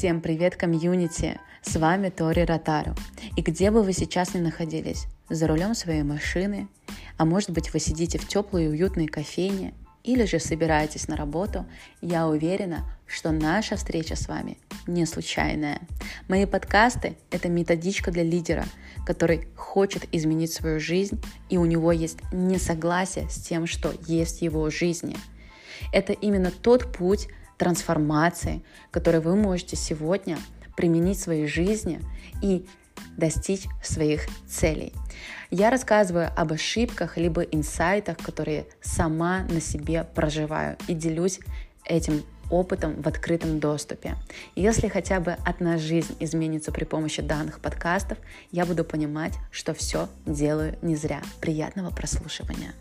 Всем привет, комьюнити! С вами Тори Ротару. И где бы вы сейчас ни находились, за рулем своей машины, а может быть вы сидите в теплой и уютной кофейне, или же собираетесь на работу, я уверена, что наша встреча с вами не случайная. Мои подкасты — это методичка для лидера, который хочет изменить свою жизнь, и у него есть несогласие с тем, что есть в его жизни. Это именно тот путь, трансформации, которые вы можете сегодня применить в своей жизни и достичь своих целей. Я рассказываю об ошибках либо инсайтах, которые сама на себе проживаю и делюсь этим опытом в открытом доступе. Если хотя бы одна жизнь изменится при помощи данных подкастов, я буду понимать, что все делаю не зря. Приятного прослушивания!